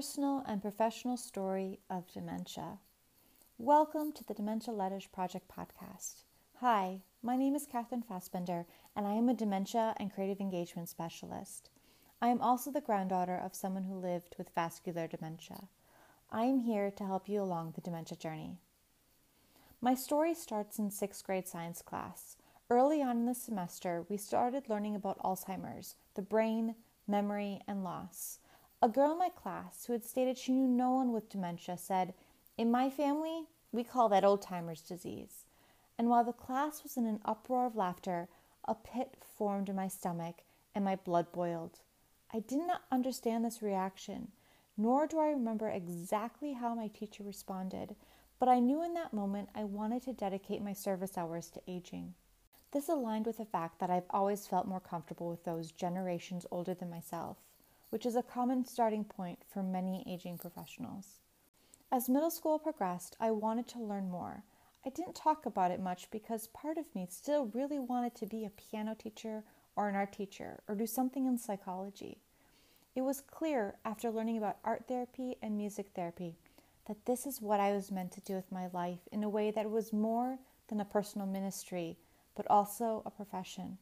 personal and professional story of dementia. Welcome to the Dementia Letters Project podcast. Hi, my name is Catherine Fassbender, and I am a dementia and creative engagement specialist. I am also the granddaughter of someone who lived with vascular dementia. I am here to help you along the dementia journey. My story starts in sixth grade science class. Early on in the semester, we started learning about Alzheimer's, the brain, memory, and loss. A girl in my class who had stated she knew no one with dementia said, In my family, we call that old timer's disease. And while the class was in an uproar of laughter, a pit formed in my stomach and my blood boiled. I did not understand this reaction, nor do I remember exactly how my teacher responded, but I knew in that moment I wanted to dedicate my service hours to aging. This aligned with the fact that I've always felt more comfortable with those generations older than myself, which is a common starting point for many aging professionals. As middle school progressed, I wanted to learn more. I didn't talk about it much because part of me still really wanted to be a piano teacher or an art teacher or do something in psychology. It was clear after learning about art therapy and music therapy that this is what I was meant to do with my life in a way that was more than a personal ministry but also a profession.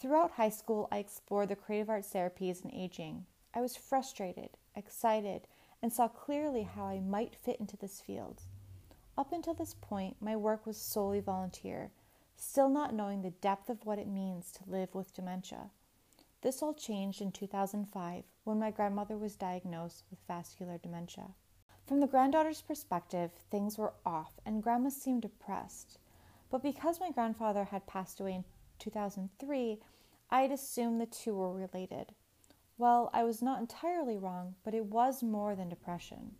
Throughout high school, I explored the creative arts therapies in aging. I was frustrated, excited, and saw clearly how I might fit into this field. Up until this point, my work was solely volunteer, still not knowing the depth of what it means to live with dementia. This all changed in 2005 when my grandmother was diagnosed with vascular dementia. From the granddaughter's perspective, things were off and grandma seemed depressed. But because my grandfather had passed away in 2003, I had assumed the two were related. Well, I was not entirely wrong, but it was more than depression.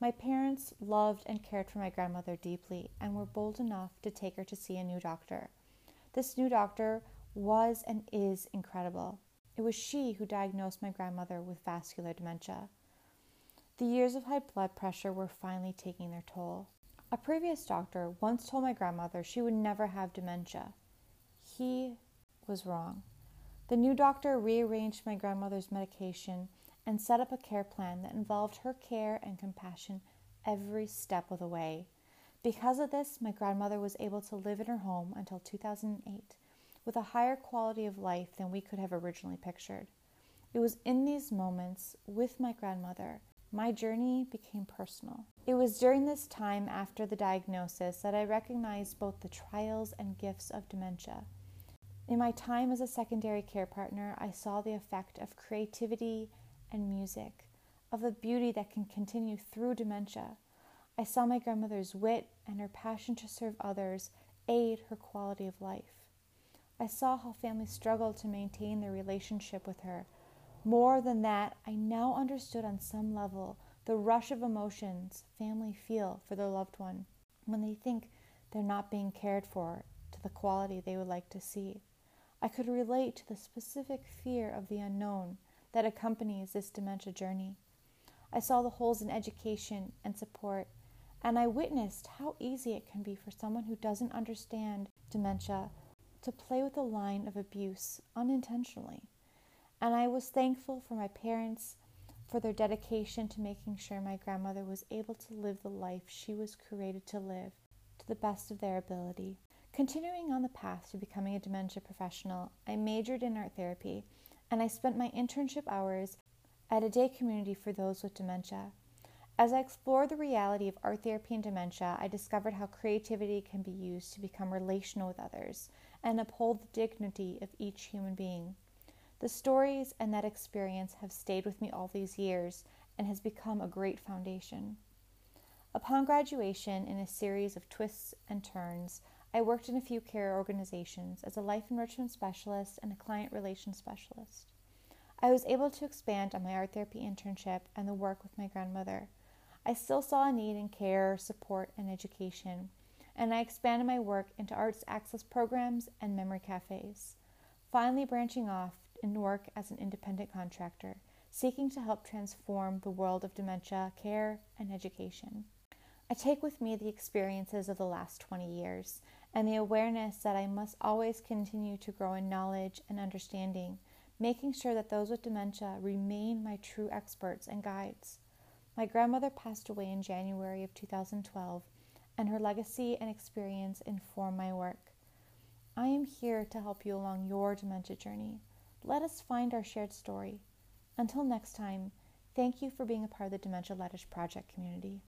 My parents loved and cared for my grandmother deeply and were bold enough to take her to see a new doctor. This new doctor was and is incredible. It was she who diagnosed my grandmother with vascular dementia. The years of high blood pressure were finally taking their toll. A previous doctor once told my grandmother she would never have dementia. He was wrong. The new doctor rearranged my grandmother's medication and set up a care plan that involved her care and compassion every step of the way. Because of this, my grandmother was able to live in her home until 2008 with a higher quality of life than we could have originally pictured. It was in these moments with my grandmother my journey became personal. It was during this time after the diagnosis that I recognized both the trials and gifts of dementia. In my time as a secondary care partner, I saw the effect of creativity and music, of the beauty that can continue through dementia. I saw my grandmother's wit and her passion to serve others aid her quality of life. I saw how families struggled to maintain their relationship with her more than that, I now understood on some level the rush of emotions family feel for their loved one when they think they're not being cared for to the quality they would like to see. I could relate to the specific fear of the unknown that accompanies this dementia journey. I saw the holes in education and support, and I witnessed how easy it can be for someone who doesn't understand dementia to play with the line of abuse unintentionally. And I was thankful for my parents for their dedication to making sure my grandmother was able to live the life she was created to live to the best of their ability. Continuing on the path to becoming a dementia professional, I majored in art therapy and I spent my internship hours at a day community for those with dementia. As I explored the reality of art therapy and dementia, I discovered how creativity can be used to become relational with others and uphold the dignity of each human being. The stories and that experience have stayed with me all these years and has become a great foundation. Upon graduation, in a series of twists and turns, I worked in a few care organizations as a life enrichment specialist and a client relations specialist. I was able to expand on my art therapy internship and the work with my grandmother. I still saw a need in care, support, and education, and I expanded my work into arts access programs and memory cafes, finally branching off in work as an independent contractor, seeking to help transform the world of dementia care and education. I take with me the experiences of the last 20 years and the awareness that I must always continue to grow in knowledge and understanding making sure that those with dementia remain my true experts and guides. My grandmother passed away in January of 2012, and her legacy and experience inform my work. I am here to help you along your dementia journey. Let us find our shared story. Until next time, thank you for being a part of the Dementia Letters Project community.